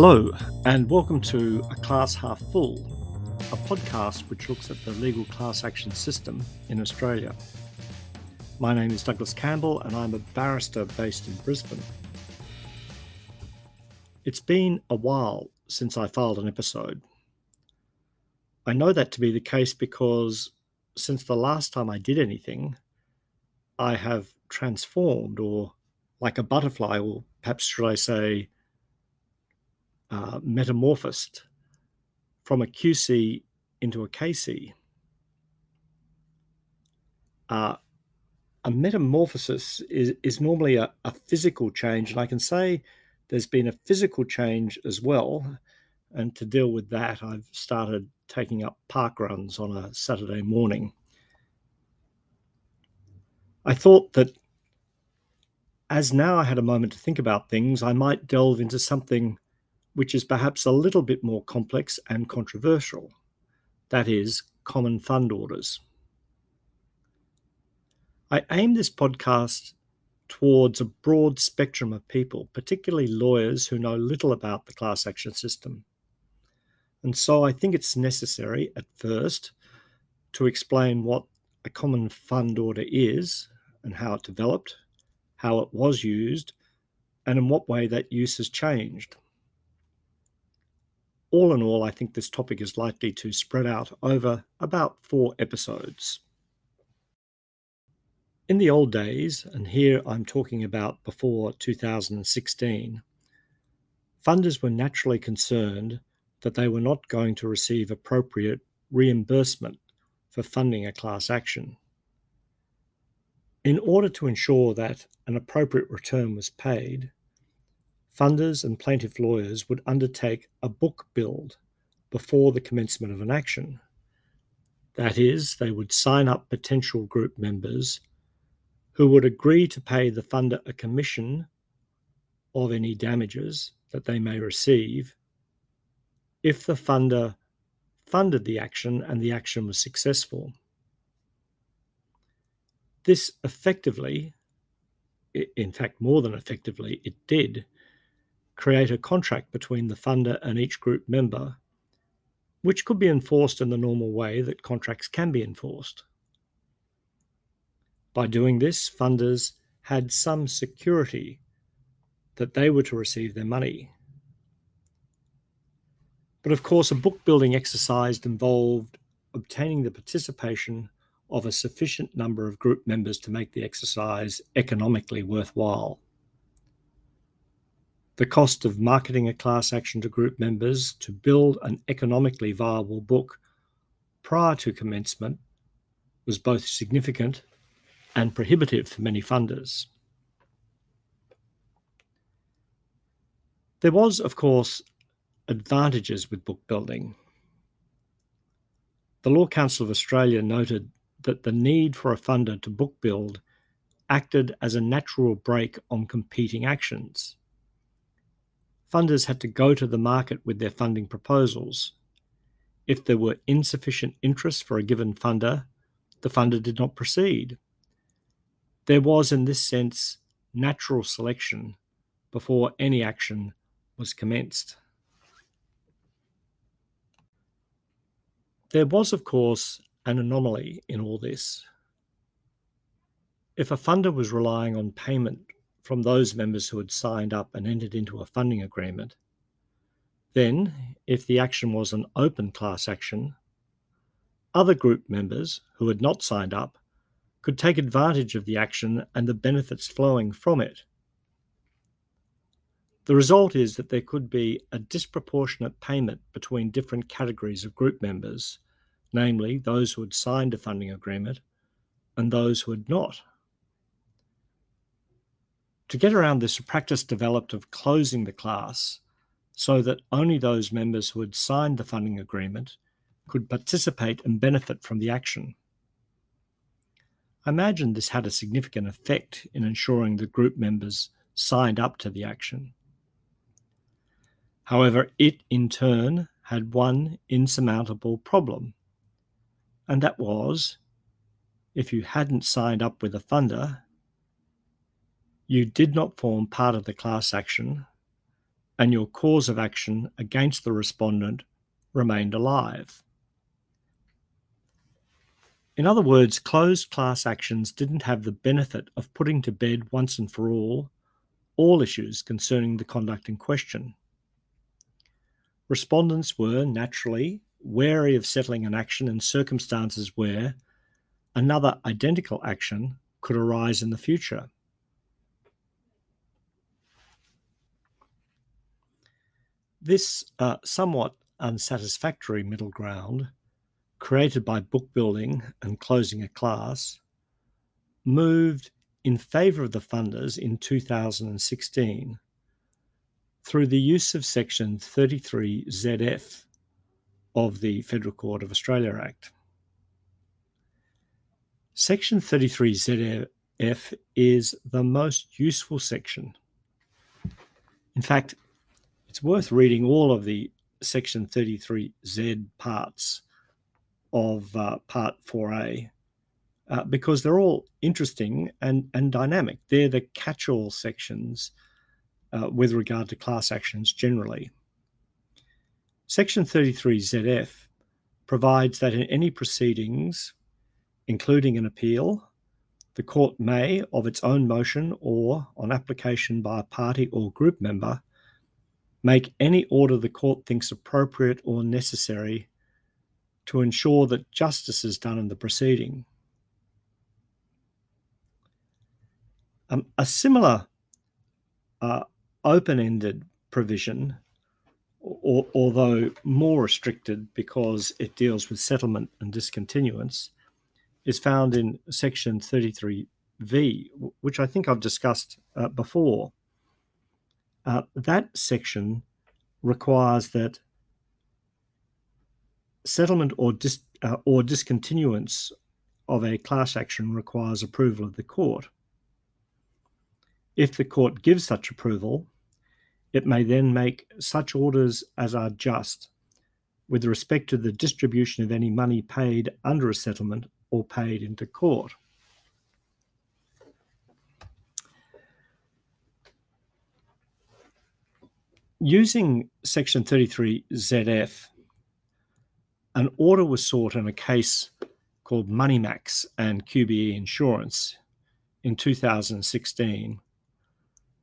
Hello, and welcome to A Class Half Full, a podcast which looks at the legal class action system in Australia. My name is Douglas Campbell, and I'm a barrister based in Brisbane. It's been a while since I filed an episode. I know that to be the case because since the last time I did anything, I have transformed, or like a butterfly, or perhaps should I say, uh, metamorphosed from a QC into a KC. Uh, a metamorphosis is, is normally a, a physical change, and I can say there's been a physical change as well. And to deal with that, I've started taking up park runs on a Saturday morning. I thought that as now I had a moment to think about things, I might delve into something which is perhaps a little bit more complex and controversial. That is, common fund orders. I aim this podcast towards a broad spectrum of people, particularly lawyers who know little about the class action system. And so I think it's necessary at first to explain what a common fund order is and how it developed, how it was used, and in what way that use has changed all in all, I think this topic is likely to spread out over about four episodes. In the old days, and here I'm talking about before 2016, funders were naturally concerned that they were not going to receive appropriate reimbursement for funding a class action. In order to ensure that an appropriate return was paid, funders and plaintiff lawyers would undertake a book build before the commencement of an action. That is, they would sign up potential group members who would agree to pay the funder a commission of any damages that they may receive if the funder funded the action and the action was successful. This effectively, in fact, more than effectively, it did create a contract between the funder and each group member, which could be enforced in the normal way that contracts can be enforced. By doing this, funders had some security that they were to receive their money. But of course, a book building exercise involved obtaining the participation of a sufficient number of group members to make the exercise economically worthwhile. The cost of marketing a class action to group members to build an economically viable book prior to commencement was both significant and prohibitive for many funders. There was, of course, advantages with book building. The Law Council of Australia noted that the need for a funder to book build acted as a natural brake on competing actions funders had to go to the market with their funding proposals. If there were insufficient interest for a given funder, the funder did not proceed. There was, in this sense, natural selection before any action was commenced. There was, of course, an anomaly in all this. If a funder was relying on payment from those members who had signed up and entered into a funding agreement. Then, if the action was an open class action, other group members who had not signed up could take advantage of the action and the benefits flowing from it. The result is that there could be a disproportionate payment between different categories of group members, namely those who had signed a funding agreement and those who had not. To get around this, a practice developed of closing the class so that only those members who had signed the funding agreement could participate and benefit from the action. I imagine this had a significant effect in ensuring the group members signed up to the action. However, it in turn had one insurmountable problem, and that was if you hadn't signed up with a funder, you did not form part of the class action, and your cause of action against the respondent remained alive. In other words, closed class actions didn't have the benefit of putting to bed once and for all all issues concerning the conduct in question. Respondents were naturally wary of settling an action in circumstances where another identical action could arise in the future. This uh, somewhat unsatisfactory middle ground, created by book building and closing a class, moved in favour of the funders in 2016 through the use of Section 33ZF of the Federal Court of Australia Act. Section 33ZF is the most useful section. In fact, it's worth reading all of the Section 33Z parts of uh, Part 4A uh, because they're all interesting and, and dynamic. They're the catch all sections uh, with regard to class actions generally. Section 33ZF provides that in any proceedings, including an appeal, the court may, of its own motion or on application by a party or group member, make any order the court thinks appropriate or necessary to ensure that justice is done in the proceeding. Um, a similar uh, open ended provision, or, although more restricted because it deals with settlement and discontinuance, is found in section 33V, which I think I've discussed uh, before. Uh, that section requires that settlement or, dis, uh, or discontinuance of a class action requires approval of the court. If the court gives such approval, it may then make such orders as are just with respect to the distribution of any money paid under a settlement or paid into court. Using Section 33ZF, an order was sought in a case called Moneymax and QBE Insurance in 2016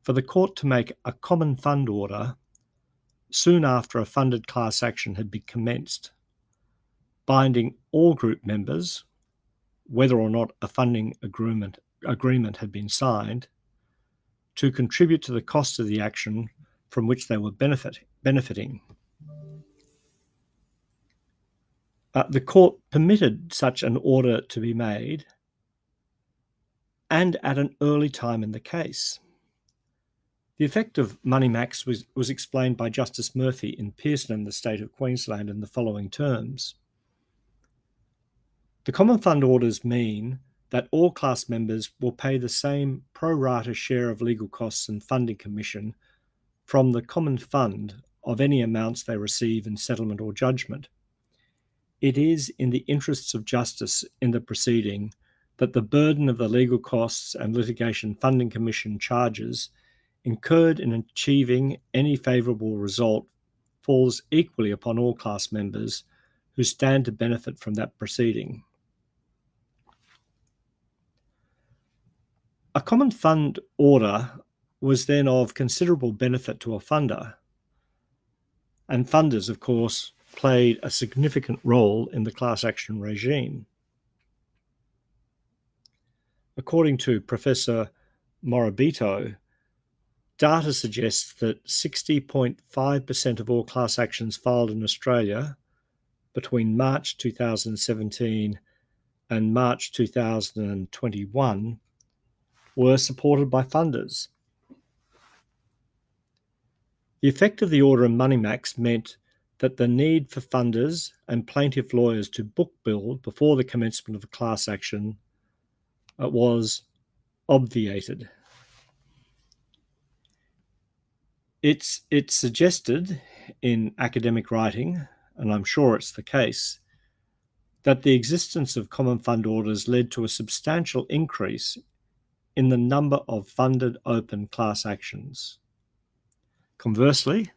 for the court to make a common fund order soon after a funded class action had been commenced, binding all group members, whether or not a funding agreement, agreement had been signed, to contribute to the cost of the action from which they were benefit, benefiting. Uh, the court permitted such an order to be made and at an early time in the case. The effect of Moneymax was, was explained by Justice Murphy in Pearson and the State of Queensland in the following terms. The Common Fund orders mean that all class members will pay the same pro rata share of legal costs and funding commission from the Common Fund of any amounts they receive in settlement or judgment. It is in the interests of justice in the proceeding that the burden of the legal costs and litigation funding commission charges incurred in achieving any favourable result falls equally upon all class members who stand to benefit from that proceeding. A common fund order was then of considerable benefit to a funder, and funders, of course, played a significant role in the class action regime. According to Professor Morabito, Data suggests that 60.5% of all class actions filed in Australia between March 2017 and March 2021 were supported by funders. The effect of the order in Moneymax meant that the need for funders and plaintiff lawyers to book build before the commencement of a class action uh, was obviated. It's it's suggested in academic writing, and I'm sure it's the case, that the existence of common fund orders led to a substantial increase in the number of funded open class actions. Conversely,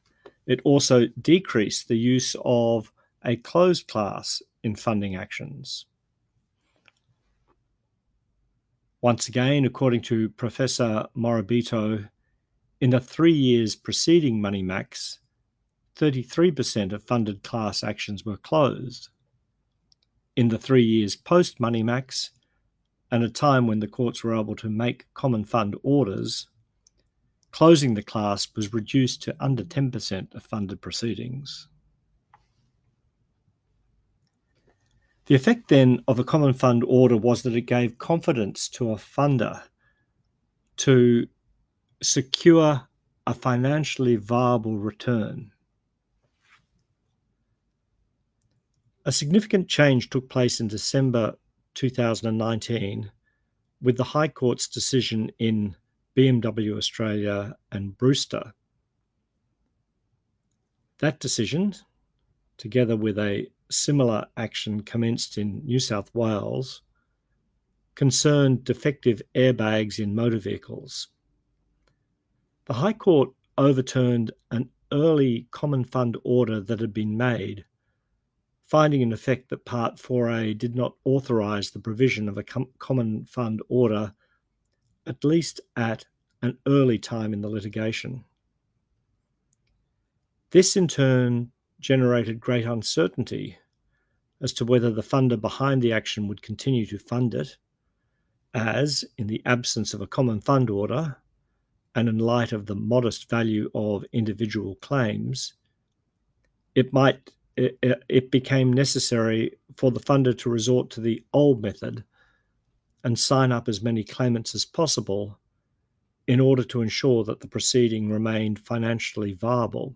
it also decreased the use of a closed class in funding actions. Once again, according to Professor Morabito, in the three years preceding MoneyMax, 33% of funded class actions were closed. In the three years post MoneyMax, and a time when the courts were able to make common fund orders, closing the class was reduced to under 10% of funded proceedings. The effect then of a common fund order was that it gave confidence to a funder to secure a financially viable return. A significant change took place in December 2019 with the High Court's decision in BMW Australia and Brewster. That decision, together with a similar action commenced in New South Wales, concerned defective airbags in motor vehicles. The High Court overturned an early common fund order that had been made finding in effect that Part 4A did not authorise the provision of a com- common fund order, at least at an early time in the litigation. This in turn generated great uncertainty as to whether the funder behind the action would continue to fund it, as, in the absence of a common fund order, and in light of the modest value of individual claims, it might it, it became necessary for the funder to resort to the old method and sign up as many claimants as possible in order to ensure that the proceeding remained financially viable.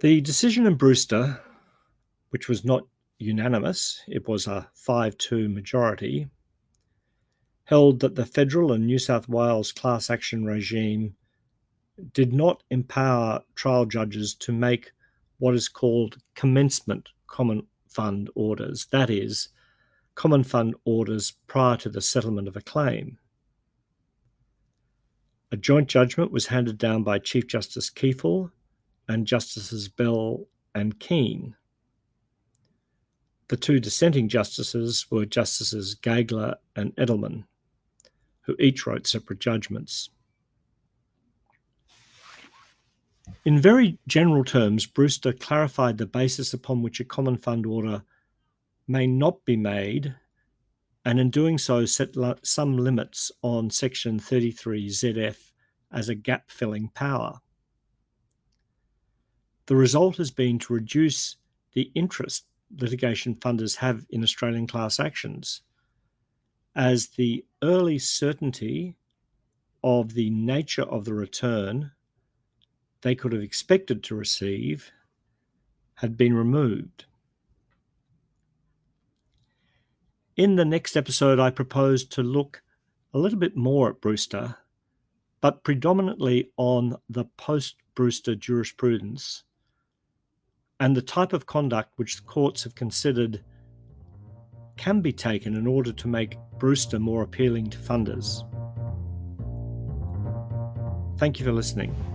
The decision in Brewster, which was not unanimous, it was a 5 2 majority, held that the federal and New South Wales class action regime did not empower trial judges to make what is called commencement common fund orders, that is, common fund orders prior to the settlement of a claim. A joint judgment was handed down by Chief Justice Kiefel and Justices Bell and Keane. The two dissenting justices were Justices Gageler and Edelman, who each wrote separate judgments. In very general terms, Brewster clarified the basis upon which a common fund order may not be made, and in doing so, set some limits on Section 33ZF as a gap filling power. The result has been to reduce the interest litigation funders have in Australian class actions, as the early certainty of the nature of the return they could have expected to receive had been removed. In the next episode, I propose to look a little bit more at Brewster, but predominantly on the post Brewster jurisprudence and the type of conduct which the courts have considered can be taken in order to make Brewster more appealing to funders. Thank you for listening.